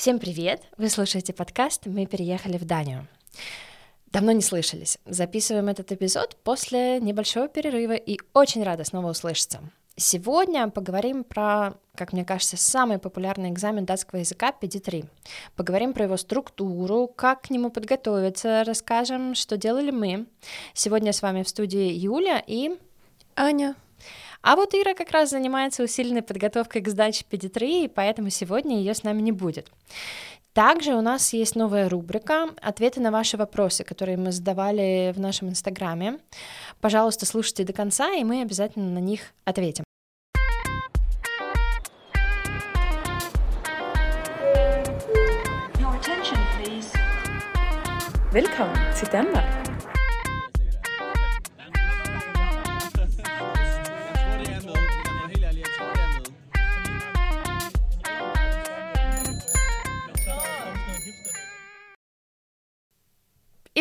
Всем привет! Вы слушаете подкаст «Мы переехали в Данию». Давно не слышались. Записываем этот эпизод после небольшого перерыва и очень рада снова услышаться. Сегодня поговорим про, как мне кажется, самый популярный экзамен датского языка PD3. Поговорим про его структуру, как к нему подготовиться, расскажем, что делали мы. Сегодня с вами в студии Юля и... Аня. А вот Ира как раз занимается усиленной подготовкой к сдаче PD3, и поэтому сегодня ее с нами не будет. Также у нас есть новая рубрика «Ответы на ваши вопросы», которые мы задавали в нашем инстаграме. Пожалуйста, слушайте до конца, и мы обязательно на них ответим. Velkommen til Danmark.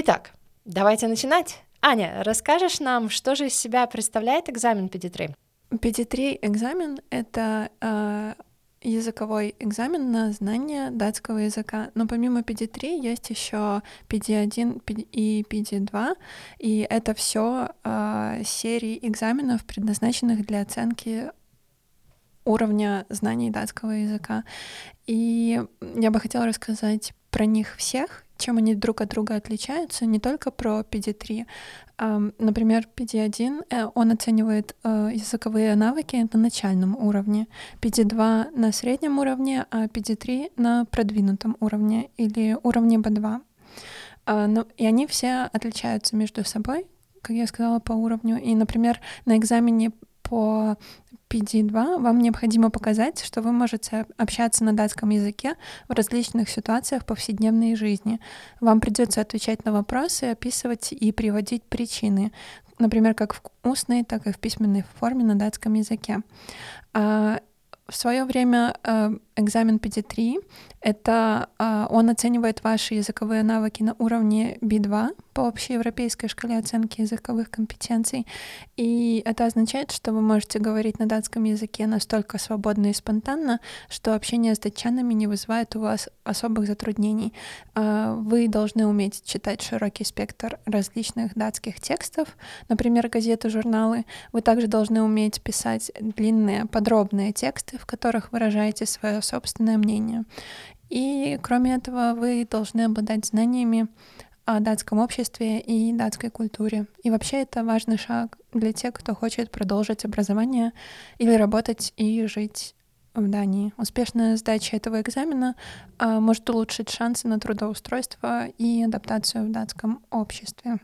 Итак, давайте начинать. Аня, расскажешь нам, что же из себя представляет экзамен PD3? PD3 экзамен — это э, языковой экзамен на знание датского языка. Но помимо PD3 есть еще PD1 и PD2, и это все э, серии экзаменов, предназначенных для оценки уровня знаний датского языка. И я бы хотела рассказать про них всех чем они друг от друга отличаются, не только про PD3. Например, PD1, э, он оценивает э, языковые навыки на начальном уровне, PD2 на среднем уровне, а PD3 на продвинутом уровне или уровне B2. А, и они все отличаются между собой, как я сказала, по уровню. И, например, на экзамене по PD2 вам необходимо показать, что вы можете общаться на датском языке в различных ситуациях повседневной жизни. Вам придется отвечать на вопросы, описывать и приводить причины, например, как в устной, так и в письменной форме на датском языке. В свое время э, экзамен PD3 это э, он оценивает ваши языковые навыки на уровне B2 по общеевропейской шкале оценки языковых компетенций. И это означает, что вы можете говорить на датском языке настолько свободно и спонтанно, что общение с датчанами не вызывает у вас особых затруднений. А, вы должны уметь читать широкий спектр различных датских текстов, например, газеты, журналы. Вы также должны уметь писать длинные, подробные тексты, в которых выражаете свое собственное мнение. И кроме этого, вы должны обладать знаниями о датском обществе и датской культуре. И вообще это важный шаг для тех, кто хочет продолжить образование или работать и жить в Дании. Успешная сдача этого экзамена а, может улучшить шансы на трудоустройство и адаптацию в датском обществе.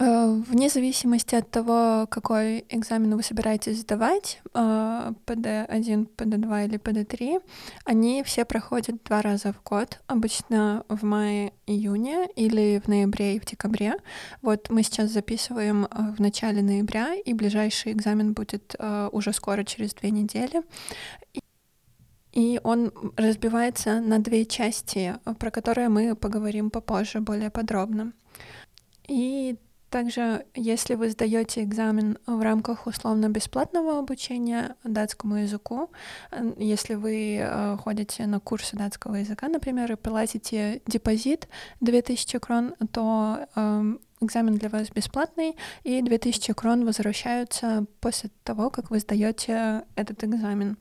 Э, вне зависимости от того, какой экзамен вы собираетесь сдавать, PD1, э, PD2 или PD3, они все проходят два раза в год, обычно в мае-июне или в ноябре и в декабре. Вот мы сейчас записываем э, в начале ноября, и ближайший экзамен будет уже скоро, через две недели. И он разбивается на две части, про которые мы поговорим попозже более подробно. И также, если вы сдаете экзамен в рамках условно-бесплатного обучения датскому языку, если вы э, ходите на курсы датского языка, например, и платите депозит 2000 крон, то э, экзамен для вас бесплатный, и 2000 крон возвращаются после того, как вы сдаете этот экзамен.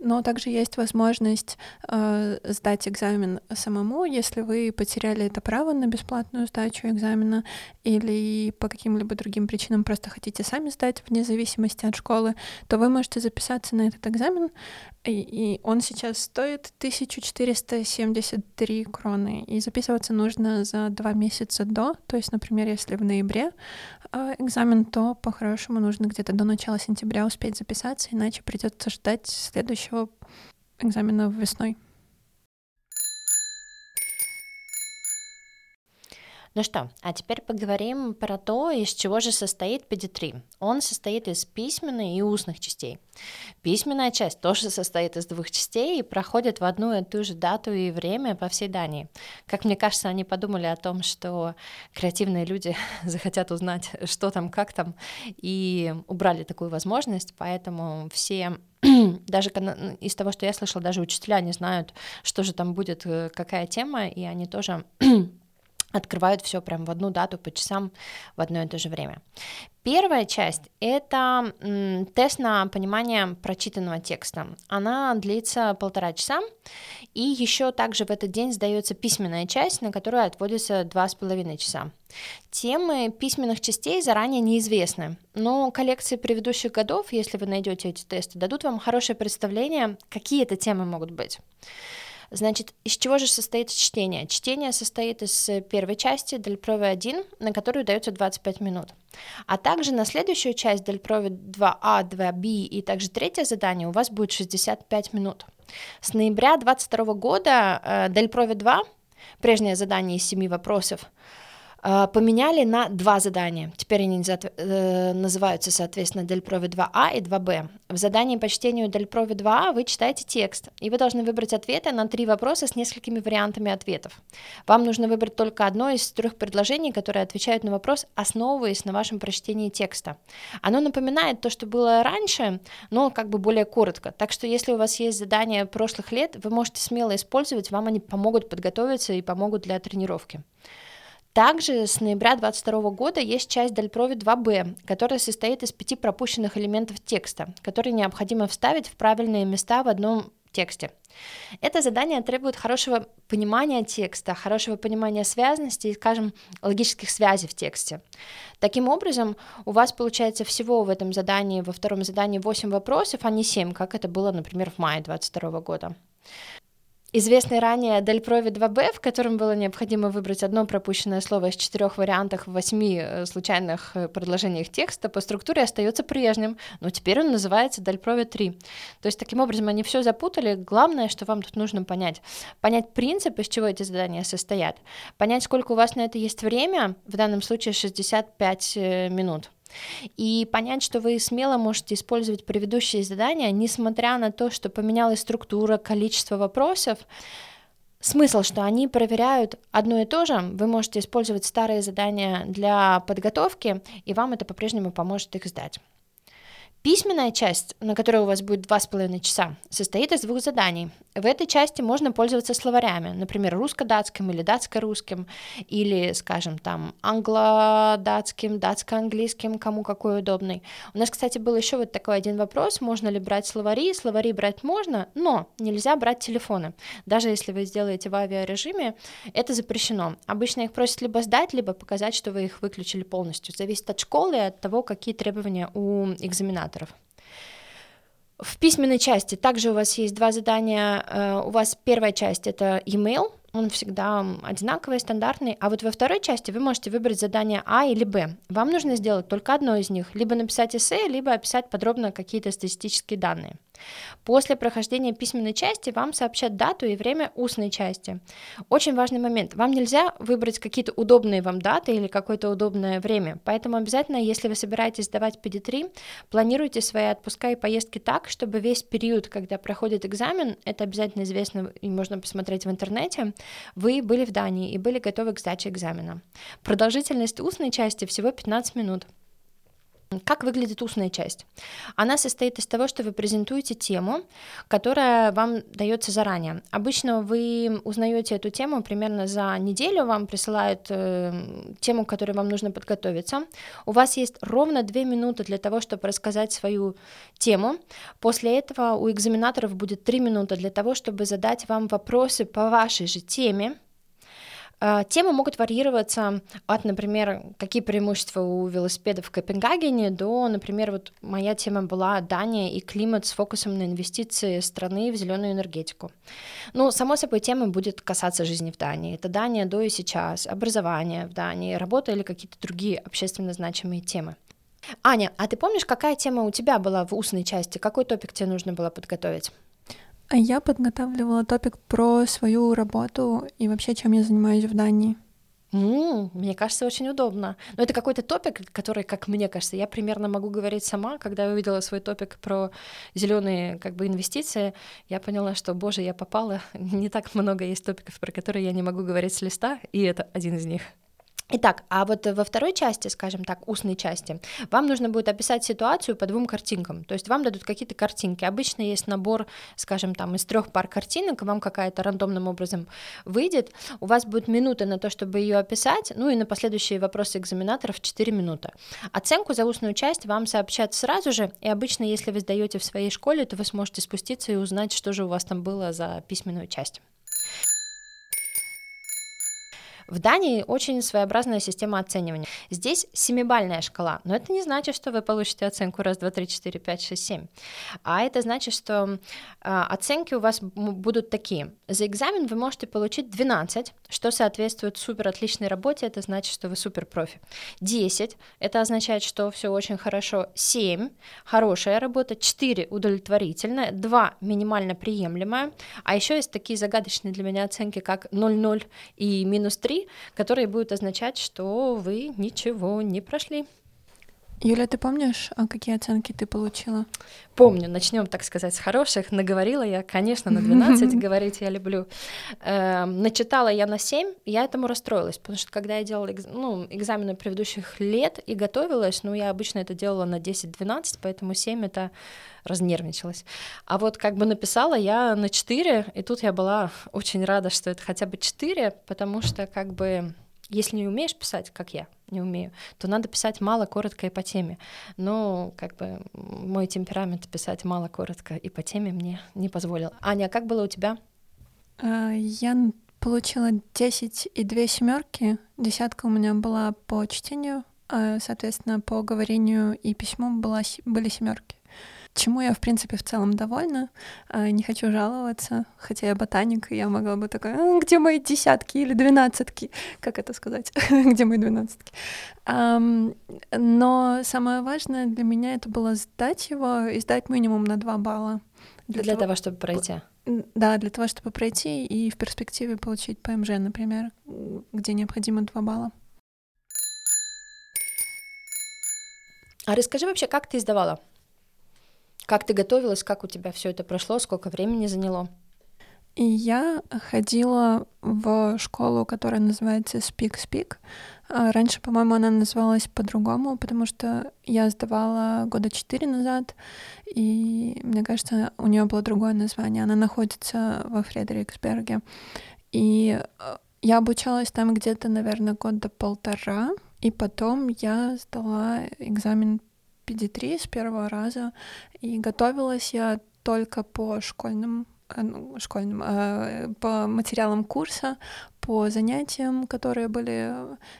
Но также есть возможность э, сдать экзамен самому, если вы потеряли это право на бесплатную сдачу экзамена или по каким-либо другим причинам просто хотите сами сдать вне зависимости от школы, то вы можете записаться на этот экзамен, и, и он сейчас стоит 1473 кроны, и записываться нужно за два месяца до, то есть, например, если в ноябре э, экзамен, то по-хорошему нужно где-то до начала сентября успеть записаться, иначе придется ждать следующего экзамена весной. Ну что, а теперь поговорим про то, из чего же состоит PD3. Он состоит из письменной и устных частей. Письменная часть тоже состоит из двух частей и проходит в одну и ту же дату и время по всей Дании. Как мне кажется, они подумали о том, что креативные люди захотят узнать, что там, как там, и убрали такую возможность, поэтому все даже из того, что я слышала, даже учителя не знают, что же там будет, э, какая тема, и они тоже открывают все прям в одну дату по часам в одно и то же время. Первая часть — это тест на понимание прочитанного текста. Она длится полтора часа, и еще также в этот день сдается письменная часть, на которую отводится два с половиной часа. Темы письменных частей заранее неизвестны, но коллекции предыдущих годов, если вы найдете эти тесты, дадут вам хорошее представление, какие это темы могут быть. Значит, из чего же состоит чтение? Чтение состоит из э, первой части Дельпрове 1, на которую дается 25 минут. А также на следующую часть Дельпрове 2А, 2Б и также третье задание у вас будет 65 минут. С ноября 2022 года э, Дельпрове 2, прежнее задание из 7 вопросов, а, поменяли на два задания. Теперь они э, называются, соответственно, Дельпрови 2А и 2Б. В задании по чтению Дельпрови 2А вы читаете текст, и вы должны выбрать ответы на три вопроса с несколькими вариантами ответов. Вам нужно выбрать только одно из трех предложений, которые отвечают на вопрос, основываясь на вашем прочтении текста. Оно напоминает то, что было раньше, но как бы более коротко. Так что если у вас есть задания прошлых лет, вы можете смело использовать, вам они помогут подготовиться и помогут для тренировки. Также с ноября 2022 года есть часть Дальпрови 2b, которая состоит из пяти пропущенных элементов текста, которые необходимо вставить в правильные места в одном тексте. Это задание требует хорошего понимания текста, хорошего понимания связности и, скажем, логических связей в тексте. Таким образом, у вас получается всего в этом задании, во втором задании 8 вопросов, а не 7, как это было, например, в мае 2022 года. Известный ранее Дельпрови 2b, в котором было необходимо выбрать одно пропущенное слово из четырех вариантов в восьми э, случайных э, предложениях текста, по структуре остается прежним, но теперь он называется Дельпрови 3. То есть таким образом они все запутали. Главное, что вам тут нужно понять. Понять принцип, из чего эти задания состоят. Понять, сколько у вас на это есть время, в данном случае 65 э, минут и понять, что вы смело можете использовать предыдущие задания, несмотря на то, что поменялась структура, количество вопросов, Смысл, что они проверяют одно и то же, вы можете использовать старые задания для подготовки, и вам это по-прежнему поможет их сдать. Письменная часть, на которой у вас будет 2,5 часа, состоит из двух заданий. В этой части можно пользоваться словарями, например, русско-датским или датско-русским, или, скажем, там, англо-датским, датско-английским, кому какой удобный. У нас, кстати, был еще вот такой один вопрос, можно ли брать словари. Словари брать можно, но нельзя брать телефоны. Даже если вы сделаете в авиарежиме, это запрещено. Обычно их просят либо сдать, либо показать, что вы их выключили полностью. Зависит от школы и от того, какие требования у экзаменатора экзаменаторов. В письменной части также у вас есть два задания. Э, у вас первая часть это email, он всегда одинаковый, стандартный, а вот во второй части вы можете выбрать задание А или Б. Вам нужно сделать только одно из них, либо написать эссе, либо описать подробно какие-то статистические данные. После прохождения письменной части вам сообщат дату и время устной части. Очень важный момент. Вам нельзя выбрать какие-то удобные вам даты или какое-то удобное время. Поэтому обязательно, если вы собираетесь сдавать PD3, планируйте свои отпуска и поездки так, чтобы весь период, когда проходит экзамен, это обязательно известно и можно посмотреть в интернете, вы были в Дании и были готовы к сдаче экзамена. Продолжительность устной части всего 15 минут. Как выглядит устная часть? Она состоит из того, что вы презентуете тему, которая вам дается заранее. Обычно вы узнаете эту тему примерно за неделю, вам присылают э, тему, к которой вам нужно подготовиться. У вас есть ровно две минуты для того, чтобы рассказать свою тему. После этого у экзаменаторов будет три минуты для того, чтобы задать вам вопросы по вашей же теме темы могут варьироваться от, например, какие преимущества у велосипедов в Копенгагене, до, например, вот моя тема была Дания и климат с фокусом на инвестиции страны в зеленую энергетику. Ну, само собой, тема будет касаться жизни в Дании. Это Дания до и сейчас, образование в Дании, работа или какие-то другие общественно значимые темы. Аня, а ты помнишь, какая тема у тебя была в устной части? Какой топик тебе нужно было подготовить? А я подготавливала топик про свою работу и вообще, чем я занимаюсь в Дании. Ну, мне кажется, очень удобно. Но это какой-то топик, который, как мне кажется, я примерно могу говорить сама. Когда я увидела свой топик про зеленые как бы инвестиции, я поняла, что, боже, я попала. Не так много есть топиков, про которые я не могу говорить с листа, и это один из них. Итак, а вот во второй части, скажем так, устной части, вам нужно будет описать ситуацию по двум картинкам. То есть вам дадут какие-то картинки. Обычно есть набор, скажем, там из трех пар картинок, вам какая-то рандомным образом выйдет. У вас будет минута на то, чтобы ее описать, ну и на последующие вопросы экзаменаторов 4 минуты. Оценку за устную часть вам сообщат сразу же, и обычно, если вы сдаете в своей школе, то вы сможете спуститься и узнать, что же у вас там было за письменную часть. В Дании очень своеобразная система оценивания. Здесь семибальная шкала, но это не значит, что вы получите оценку раз, два, три, четыре, пять, шесть, семь. А это значит, что э, оценки у вас будут такие. За экзамен вы можете получить 12, что соответствует супер отличной работе, это значит, что вы супер профи. 10, это означает, что все очень хорошо. 7, хорошая работа. 4, удовлетворительная. 2, минимально приемлемая. А еще есть такие загадочные для меня оценки, как 0,0 и минус 3, которые будут означать, что вы ничего не прошли. Юля, ты помнишь, а какие оценки ты получила? Помню, начнем, так сказать, с хороших. Наговорила я, конечно, на 12, говорить я люблю. Эм, начитала я на 7, я этому расстроилась, потому что когда я делала ну, экзамены предыдущих лет и готовилась, ну, я обычно это делала на 10-12, поэтому 7 это разнервничалась. А вот как бы написала я на 4, и тут я была очень рада, что это хотя бы 4, потому что как бы если не умеешь писать, как я не умею, то надо писать мало, коротко и по теме. Но как бы мой темперамент писать мало, коротко и по теме мне не позволил. Аня, как было у тебя? А, я получила 10 и 2 семерки. Десятка у меня была по чтению, а, соответственно, по говорению и письму была, были семерки чему я, в принципе, в целом довольна. А, не хочу жаловаться, хотя я ботаник, и я могла бы такая, а, где мои десятки или двенадцатки? Как это сказать? где мои двенадцатки? Но самое важное для меня это было сдать его и сдать минимум на два балла. Для, для того, того, чтобы пройти. Да, для того, чтобы пройти и в перспективе получить ПМЖ, например, где необходимо два балла. А расскажи вообще, как ты сдавала? Как ты готовилась, как у тебя все это прошло, сколько времени заняло? И я ходила в школу, которая называется Speak Speak. А раньше, по-моему, она называлась по-другому, потому что я сдавала года четыре назад, и мне кажется, у нее было другое название. Она находится во Фредериксберге. И э, я обучалась там где-то, наверное, года полтора, и потом я сдала экзамен PD3 с первого раза, и готовилась я только по школьным э, ну, школьным, э, по материалам курса, по занятиям, которые были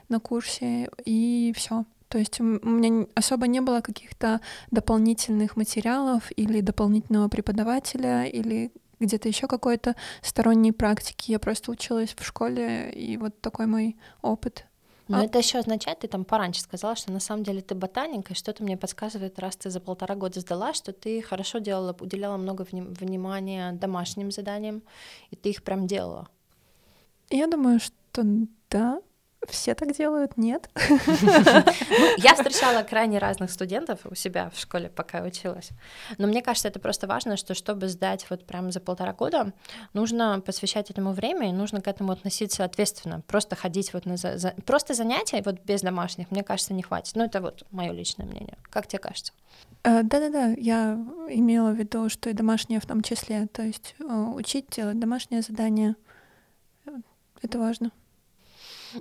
на курсе, и все. То есть у меня особо не было каких-то дополнительных материалов или дополнительного преподавателя или где-то еще какой-то сторонней практики. Я просто училась в школе, и вот такой мой опыт. Но а... это еще означает, ты там пораньше сказала, что на самом деле ты ботаник, и что-то мне подсказывает, раз ты за полтора года сдала, что ты хорошо делала, уделяла много вни- внимания домашним заданиям, и ты их прям делала. Я думаю, что да, все так делают, нет? Ну, я встречала крайне разных студентов у себя в школе, пока училась. Но мне кажется, это просто важно, что чтобы сдать вот прям за полтора года, нужно посвящать этому время и нужно к этому относиться ответственно. Просто ходить вот на за... За... просто занятия вот без домашних, мне кажется, не хватит. Ну, это вот мое личное мнение. Как тебе кажется? Э, да-да-да, я имела в виду, что и домашние в том числе. То есть э, учить делать домашнее задание — это важно.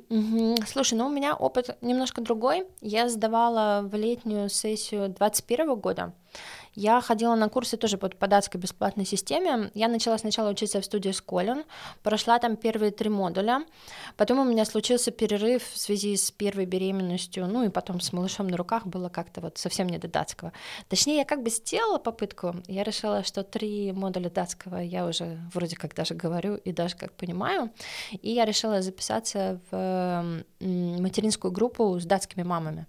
Угу. Слушай, ну у меня опыт немножко другой. Я сдавала в летнюю сессию 21 года. Я ходила на курсы тоже под, по датской бесплатной системе. Я начала сначала учиться в студии Сколин, прошла там первые три модуля. Потом у меня случился перерыв в связи с первой беременностью, ну и потом с малышом на руках было как-то вот совсем не до датского. Точнее, я как бы сделала попытку. Я решила, что три модуля датского я уже вроде как даже говорю и даже как понимаю. И я решила записаться в материнскую группу с датскими мамами.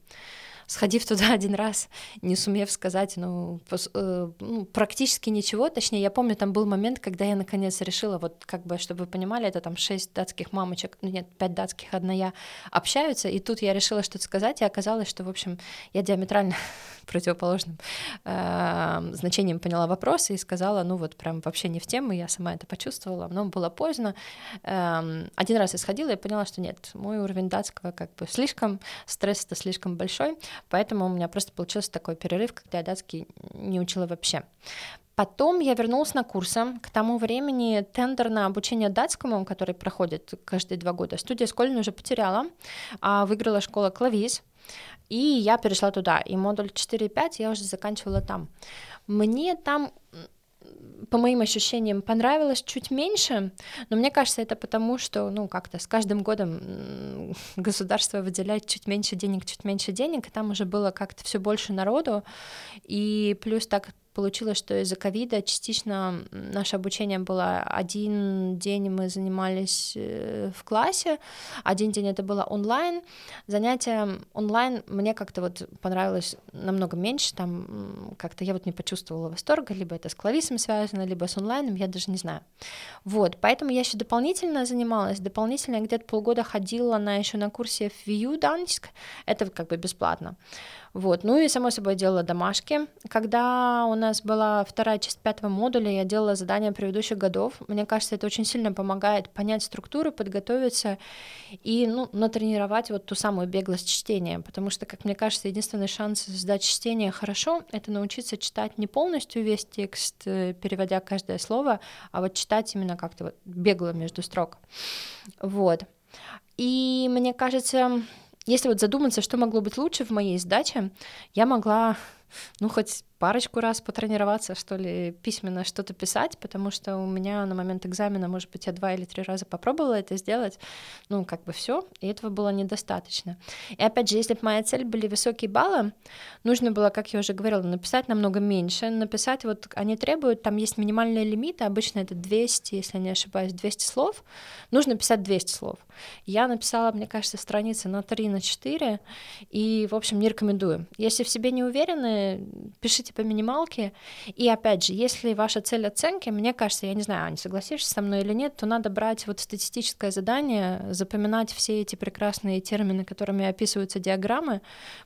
Сходив туда один раз, не сумев сказать, ну, э, ну, практически ничего, точнее, я помню, там был момент, когда я наконец решила, вот как бы, чтобы вы понимали, это там шесть датских мамочек, ну нет, пять датских, одна я, общаются, и тут я решила что-то сказать, и оказалось, что, в общем, я диаметрально противоположным э, значением поняла вопрос и сказала, ну вот прям вообще не в тему, я сама это почувствовала, но было поздно. Э, один раз я сходила и поняла, что нет, мой уровень датского как бы слишком, стресс это слишком большой, поэтому у меня просто получился такой перерыв, когда я датский не учила вообще. Потом я вернулась на курсы. К тому времени тендер на обучение датскому, который проходит каждые два года, студия Сколин уже потеряла, а выиграла школа Клавис. И я перешла туда, и модуль 4.5 я уже заканчивала там. Мне там по моим ощущениям, понравилось чуть меньше, но мне кажется, это потому, что, ну, как-то с каждым годом государство выделяет чуть меньше денег, чуть меньше денег, и там уже было как-то все больше народу, и плюс так получилось, что из-за ковида частично наше обучение было один день мы занимались э, в классе, один день это было онлайн. Занятия онлайн мне как-то вот понравилось намного меньше, там как-то я вот не почувствовала восторга, либо это с клависом связано, либо с онлайном, я даже не знаю. Вот, поэтому я еще дополнительно занималась, дополнительно где-то полгода ходила на еще на курсе в View Dansk, это как бы бесплатно. Вот. Ну и, само собой, делала домашки. Когда у нас была вторая часть пятого модуля, я делала задания предыдущих годов. Мне кажется, это очень сильно помогает понять структуру, подготовиться и ну, натренировать вот ту самую беглость чтения. Потому что, как мне кажется, единственный шанс сдать чтение хорошо — это научиться читать не полностью весь текст, э, переводя каждое слово, а вот читать именно как-то вот бегло между строк. Вот. И мне кажется, если вот задуматься, что могло быть лучше в моей сдаче, я могла, ну, хоть парочку раз потренироваться, что ли, письменно что-то писать, потому что у меня на момент экзамена, может быть, я два или три раза попробовала это сделать, ну, как бы все, и этого было недостаточно. И опять же, если бы моя цель были высокие баллы, нужно было, как я уже говорила, написать намного меньше, написать, вот они требуют, там есть минимальные лимиты, обычно это 200, если не ошибаюсь, 200 слов, нужно писать 200 слов. Я написала, мне кажется, страницы на 3, на 4, и, в общем, не рекомендую. Если в себе не уверены, пишите по минималке. И опять же, если ваша цель оценки, мне кажется, я не знаю, Аня, согласишься со мной или нет, то надо брать вот статистическое задание, запоминать все эти прекрасные термины, которыми описываются диаграммы,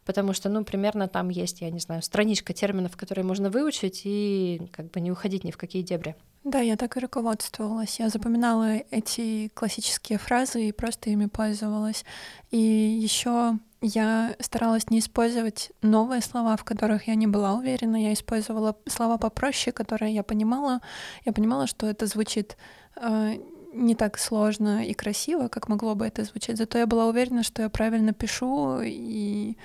потому что, ну, примерно там есть, я не знаю, страничка терминов, которые можно выучить и как бы не уходить ни в какие дебри. Да, я так и руководствовалась. Я запоминала эти классические фразы и просто ими пользовалась. И еще я старалась не использовать новые слова, в которых я не была уверена. Я использовала слова попроще, которые я понимала. Я понимала, что это звучит э, не так сложно и красиво, как могло бы это звучать. Зато я была уверена, что я правильно пишу и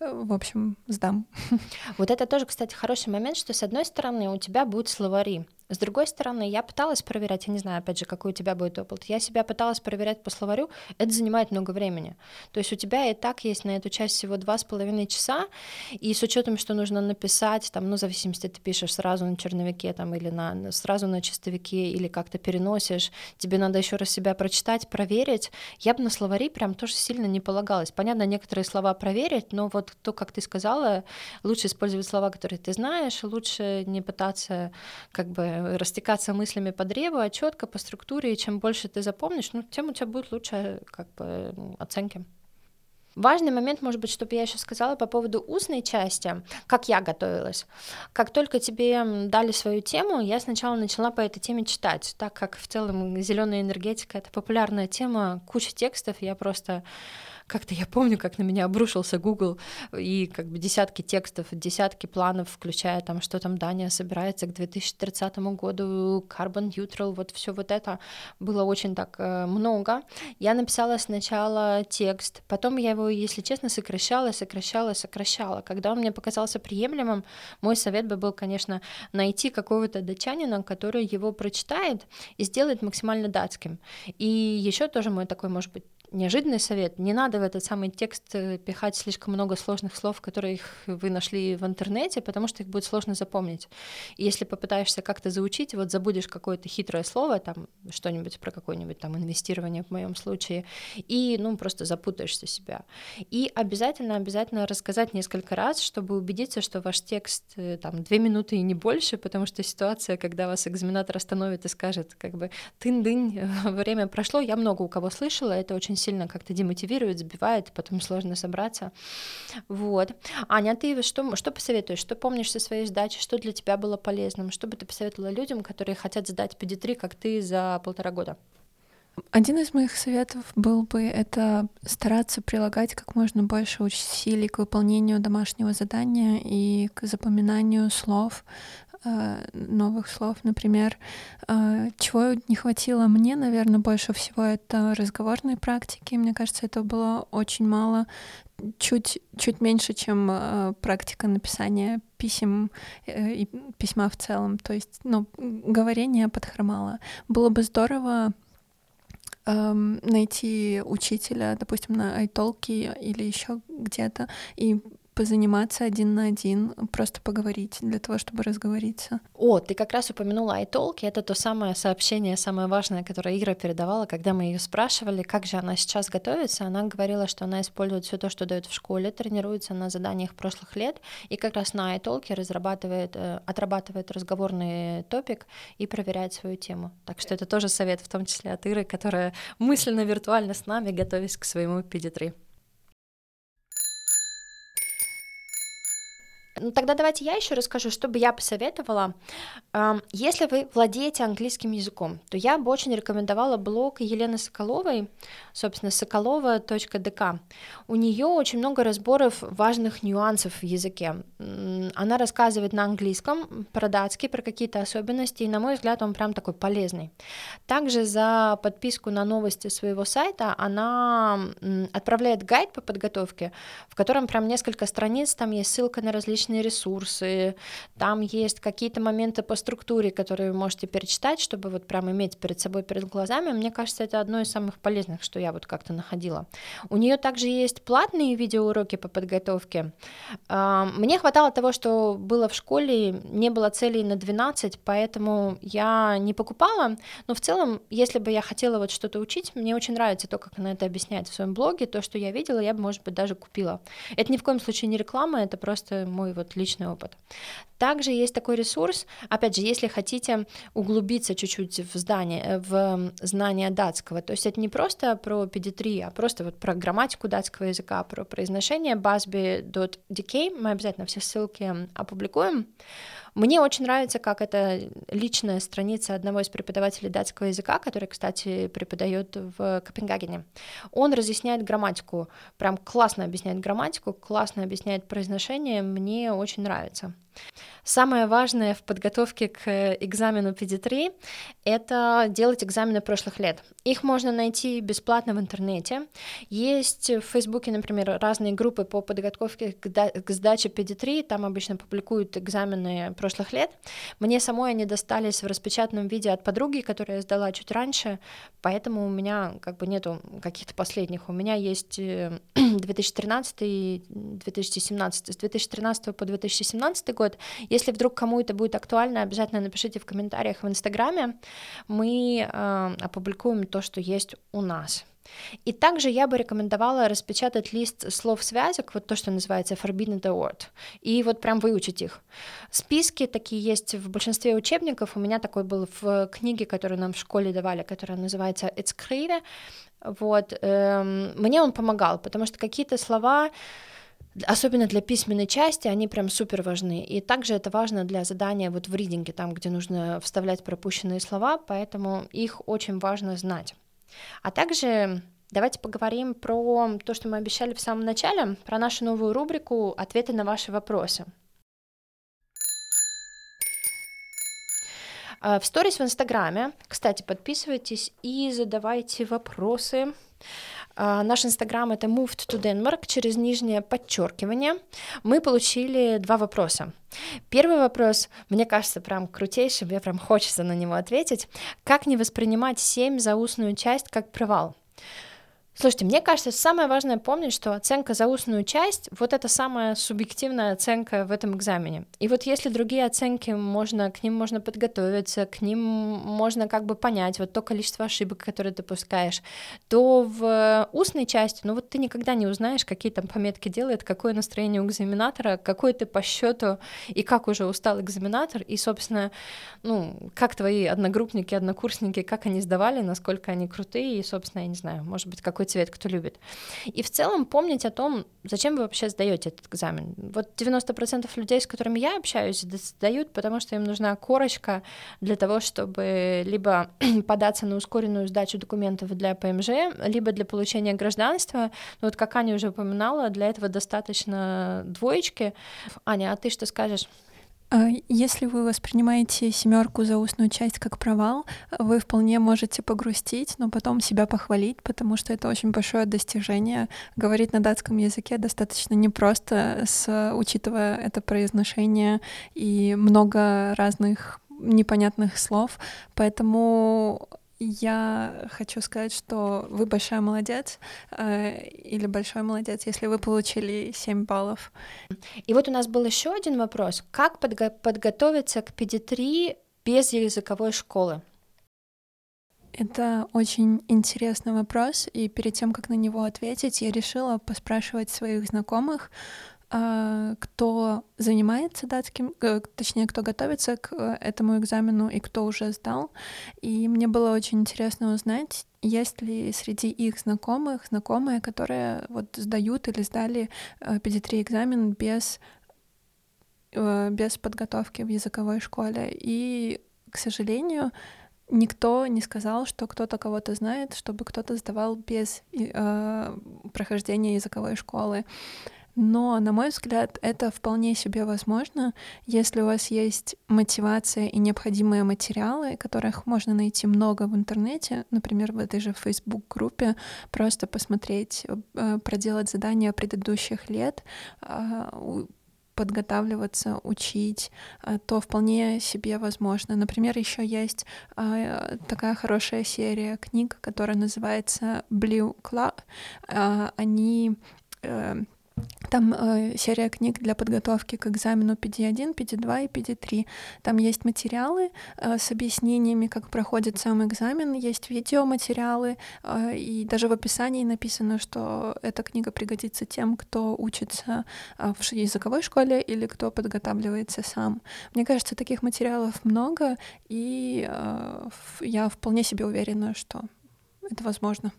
э, в общем, сдам. Вот это тоже, кстати, хороший момент, что с одной стороны у тебя будут словари, с другой стороны, я пыталась проверять, я не знаю, опять же, какой у тебя будет опыт, я себя пыталась проверять по словарю, это занимает много времени. То есть у тебя и так есть на эту часть всего два с половиной часа, и с учетом, что нужно написать, там, ну, в зависимости, ты пишешь сразу на черновике, там, или на, сразу на чистовике, или как-то переносишь, тебе надо еще раз себя прочитать, проверить. Я бы на словари прям тоже сильно не полагалась. Понятно, некоторые слова проверить, но вот то, как ты сказала, лучше использовать слова, которые ты знаешь, лучше не пытаться как бы растекаться мыслями по древу, а четко по структуре, и чем больше ты запомнишь, ну, тем у тебя будет лучше как бы оценки. Важный момент, может быть, чтобы я еще сказала по поводу устной части, как я готовилась. Как только тебе дали свою тему, я сначала начала по этой теме читать, так как в целом зеленая энергетика это популярная тема, куча текстов, я просто как-то я помню, как на меня обрушился Google и как бы десятки текстов, десятки планов, включая там, что там Дания собирается к 2030 году, Carbon Neutral, вот все вот это было очень так э, много. Я написала сначала текст, потом я его, если честно, сокращала, сокращала, сокращала. Когда он мне показался приемлемым, мой совет бы был, конечно, найти какого-то датчанина, который его прочитает и сделает максимально датским. И еще тоже мой такой, может быть, неожиданный совет. Не надо в этот самый текст э, пихать слишком много сложных слов, которые вы нашли в интернете, потому что их будет сложно запомнить. И если попытаешься как-то заучить, вот забудешь какое-то хитрое слово, там что-нибудь про какое-нибудь там инвестирование в моем случае, и ну просто запутаешься себя. И обязательно, обязательно рассказать несколько раз, чтобы убедиться, что ваш текст э, там две минуты и не больше, потому что ситуация, когда вас экзаменатор остановит и скажет, как бы, тын-дынь, время прошло, я много у кого слышала, это очень сильно как-то демотивирует, сбивает, потом сложно собраться. Вот. Аня, ты что, что посоветуешь, что помнишь со своей сдачи, что для тебя было полезным, что бы ты посоветовала людям, которые хотят сдать PD3, как ты, за полтора года? Один из моих советов был бы это стараться прилагать как можно больше усилий к выполнению домашнего задания и к запоминанию слов, новых слов, например. Э, чего не хватило мне, наверное, больше всего, это разговорной практики. Мне кажется, это было очень мало, чуть, чуть меньше, чем э, практика написания писем и письма в целом. То есть, ну, говорение подхромало. Было бы здорово эм, найти учителя, допустим, на iTalki или еще где-то, и позаниматься один на один, просто поговорить для того, чтобы разговориться. О, ты как раз упомянула iTalki, это то самое сообщение, самое важное, которое Ира передавала, когда мы ее спрашивали, как же она сейчас готовится. Она говорила, что она использует все то, что дает в школе, тренируется на заданиях прошлых лет, и как раз на iTalki разрабатывает, э, отрабатывает разговорный топик и проверяет свою тему. Так что это тоже совет, в том числе от Иры, которая мысленно, виртуально с нами, готовясь к своему PD3. Ну тогда давайте я еще расскажу, что бы я посоветовала. Если вы владеете английским языком, то я бы очень рекомендовала блог Елены Соколовой, собственно, соколова.дк. У нее очень много разборов важных нюансов в языке. Она рассказывает на английском, про датский, про какие-то особенности, и, на мой взгляд, он прям такой полезный. Также за подписку на новости своего сайта она отправляет гайд по подготовке, в котором прям несколько страниц, там есть ссылка на различные различные ресурсы, там есть какие-то моменты по структуре, которые вы можете перечитать, чтобы вот прям иметь перед собой, перед глазами. Мне кажется, это одно из самых полезных, что я вот как-то находила. У нее также есть платные видеоуроки по подготовке. А, мне хватало того, что было в школе, не было целей на 12, поэтому я не покупала, но в целом, если бы я хотела вот что-то учить, мне очень нравится то, как она это объясняет в своем блоге, то, что я видела, я бы, может быть, даже купила. Это ни в коем случае не реклама, это просто мой вот личный опыт. Также есть такой ресурс, опять же, если хотите углубиться чуть-чуть в, здание, в знание датского, то есть это не просто про PD3, а просто вот про грамматику датского языка, про произношение basby.dk, мы обязательно все ссылки опубликуем. Мне очень нравится, как это личная страница одного из преподавателей датского языка, который, кстати, преподает в Копенгагене. Он разъясняет грамматику, прям классно объясняет грамматику, классно объясняет произношение, мне очень нравится. Самое важное в подготовке к экзамену PD3 — это делать экзамены прошлых лет. Их можно найти бесплатно в интернете. Есть в Фейсбуке, например, разные группы по подготовке к сдаче PD3, там обычно публикуют экзамены прошлых лет. Мне самой они достались в распечатанном виде от подруги, которая я сдала чуть раньше, поэтому у меня как бы нету каких-то последних. У меня есть 2013 и 2017, с 2013 по 2017 год, если вдруг кому это будет актуально, обязательно напишите в комментариях в Инстаграме. Мы э, опубликуем то, что есть у нас. И также я бы рекомендовала распечатать лист слов-связок, вот то, что называется forbidden word, и вот прям выучить их. Списки такие есть в большинстве учебников, у меня такой был в книге, которую нам в школе давали, которая называется «It's вот, эм, мне он помогал, потому что какие-то слова особенно для письменной части, они прям супер важны. И также это важно для задания вот в ридинге, там, где нужно вставлять пропущенные слова, поэтому их очень важно знать. А также давайте поговорим про то, что мы обещали в самом начале, про нашу новую рубрику «Ответы на ваши вопросы». А, в сторис в Инстаграме, кстати, подписывайтесь и задавайте вопросы. А, наш инстаграм это moved to Denmark через нижнее подчеркивание. Мы получили два вопроса. Первый вопрос, мне кажется, прям крутейший, мне прям хочется на него ответить. Как не воспринимать 7 за устную часть как провал? Слушайте, мне кажется, самое важное помнить, что оценка за устную часть — вот это самая субъективная оценка в этом экзамене. И вот если другие оценки, можно, к ним можно подготовиться, к ним можно как бы понять вот то количество ошибок, которые допускаешь, то в устной части, ну вот ты никогда не узнаешь, какие там пометки делает, какое настроение у экзаменатора, какой ты по счету и как уже устал экзаменатор, и, собственно, ну, как твои одногруппники, однокурсники, как они сдавали, насколько они крутые, и, собственно, я не знаю, может быть, какой какой цвет кто любит. И в целом помнить о том, зачем вы вообще сдаете этот экзамен. Вот 90% людей, с которыми я общаюсь, сдают, потому что им нужна корочка для того, чтобы либо податься на ускоренную сдачу документов для ПМЖ, либо для получения гражданства. Но вот как Аня уже упоминала, для этого достаточно двоечки. Аня, а ты что скажешь? А если вы воспринимаете семерку за устную часть как провал, вы вполне можете погрустить, но потом себя похвалить, потому что это очень большое достижение. Говорить на датском языке достаточно непросто, с, учитывая это произношение и много разных непонятных слов, поэтому я хочу сказать, что вы большая молодец э, или большой молодец, если вы получили 7 баллов. И вот у нас был еще один вопрос. Как подго- подготовиться к педиатрии без языковой школы? Это очень интересный вопрос, и перед тем, как на него ответить, я решила поспрашивать своих знакомых, кто занимается датским, э, точнее, кто готовится к э, этому экзамену и кто уже сдал. И мне было очень интересно узнать, есть ли среди их знакомых знакомые, которые вот сдают или сдали э, педиатрии экзамен без, без подготовки в языковой школе. И, к сожалению, никто не сказал, что кто-то кого-то знает, чтобы кто-то сдавал без э, прохождения языковой школы. Но, на мой взгляд, это вполне себе возможно, если у вас есть мотивация и необходимые материалы, которых можно найти много в интернете, например, в этой же Facebook-группе, просто посмотреть, э, проделать задания предыдущих лет, а, подготавливаться, учить, э, то вполне себе возможно. Например, еще есть э, такая хорошая серия книг, которая называется Blue Club. Они там э, серия книг для подготовки к экзамену PD1, PD2 и PD3. Там есть материалы э, с объяснениями, как проходит сам экзамен, есть видеоматериалы, э, и даже в описании написано, что эта книга пригодится тем, кто учится э, в языковой школе или кто подготавливается сам. Мне кажется, таких материалов много, и э, я вполне себе уверена, что это возможно.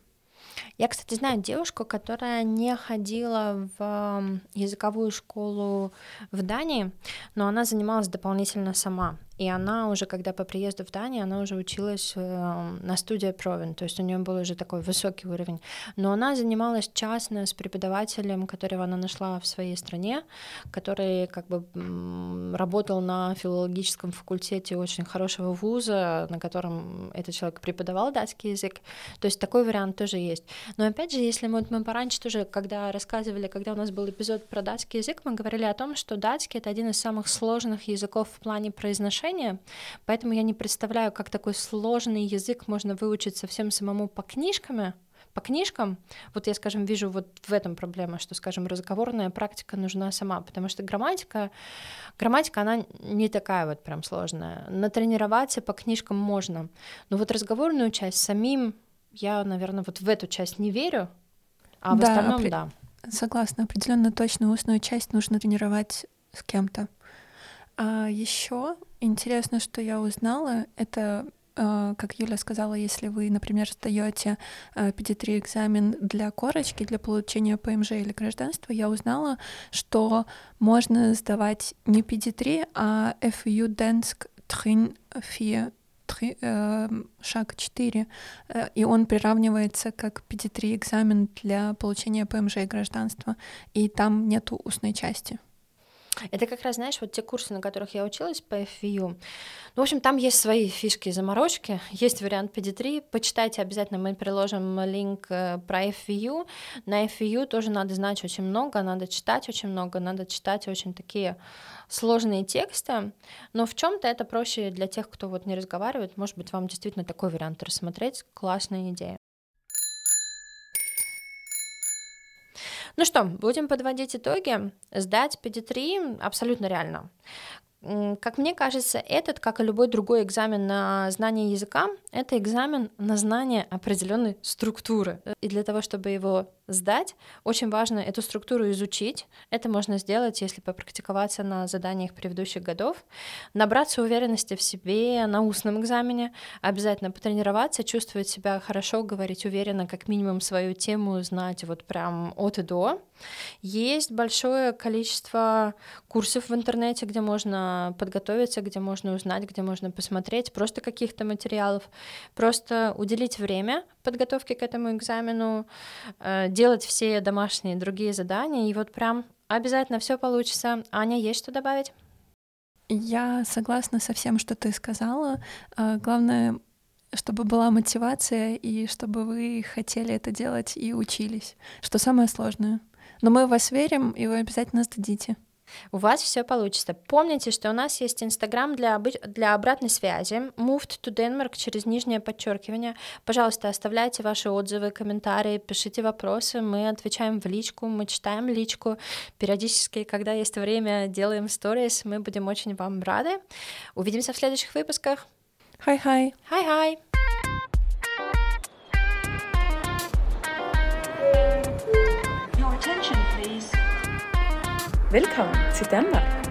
Я, кстати, знаю девушку, которая не ходила в языковую школу в Дании, но она занималась дополнительно сама. И она уже, когда по приезду в Данию, она уже училась э, на студии Провин, то есть у нее был уже такой высокий уровень. Но она занималась частно с преподавателем, которого она нашла в своей стране, который как бы работал на филологическом факультете очень хорошего вуза, на котором этот человек преподавал датский язык. То есть такой вариант тоже есть. Но опять же, если мы, мы пораньше тоже, когда рассказывали, когда у нас был эпизод про датский язык, мы говорили о том, что датский — это один из самых сложных языков в плане произношения отношения, поэтому я не представляю, как такой сложный язык можно выучить совсем самому по книжками, по книжкам, вот я, скажем, вижу вот в этом проблема, что, скажем, разговорная практика нужна сама, потому что грамматика, грамматика, она не такая вот прям сложная. Натренироваться по книжкам можно, но вот разговорную часть самим я, наверное, вот в эту часть не верю, а в да, остальном опри... да. Согласна, определенно точно устную часть нужно тренировать с кем-то. А еще интересно, что я узнала, это а, как Юля сказала, если вы, например, сдаете PD3 экзамен для корочки, для получения ПМЖ или гражданства, я узнала, что можно сдавать не PD3, а FU Dansk Trin 4 шаг 4, э, и он приравнивается как PD3 экзамен для получения ПМЖ и гражданства, и там нету устной части. Это как раз, знаешь, вот те курсы, на которых я училась по FVU. Ну, в общем, там есть свои фишки и заморочки. Есть вариант PD3. Почитайте обязательно, мы приложим линк э, про FVU. На FVU тоже надо знать очень много, надо читать очень много, надо читать очень такие сложные тексты. Но в чем то это проще для тех, кто вот не разговаривает. Может быть, вам действительно такой вариант рассмотреть. Классная идея. Ну что, будем подводить итоги. Сдать PD3 абсолютно реально. Как мне кажется, этот, как и любой другой экзамен на знание языка, это экзамен на знание определенной структуры. И для того, чтобы его сдать, очень важно эту структуру изучить. Это можно сделать, если попрактиковаться на заданиях предыдущих годов, набраться уверенности в себе на устном экзамене, обязательно потренироваться, чувствовать себя хорошо, говорить уверенно, как минимум свою тему знать вот прям от и до. Есть большое количество курсов в интернете, где можно подготовиться, где можно узнать, где можно посмотреть, просто каких-то материалов, просто уделить время подготовке к этому экзамену, э, делать все домашние другие задания, и вот прям обязательно все получится. Аня, есть что добавить? Я согласна со всем, что ты сказала. А, главное, чтобы была мотивация и чтобы вы хотели это делать и учились, что самое сложное. Но мы в вас верим, и вы обязательно сдадите у вас все получится. Помните, что у нас есть Инстаграм для, для обратной связи, moved to Denmark через нижнее подчеркивание. Пожалуйста, оставляйте ваши отзывы, комментарии, пишите вопросы, мы отвечаем в личку, мы читаем личку. Периодически, когда есть время, делаем сторис, мы будем очень вам рады. Увидимся в следующих выпусках. Хай-хай. Хай-хай. Velkommen til Danmark.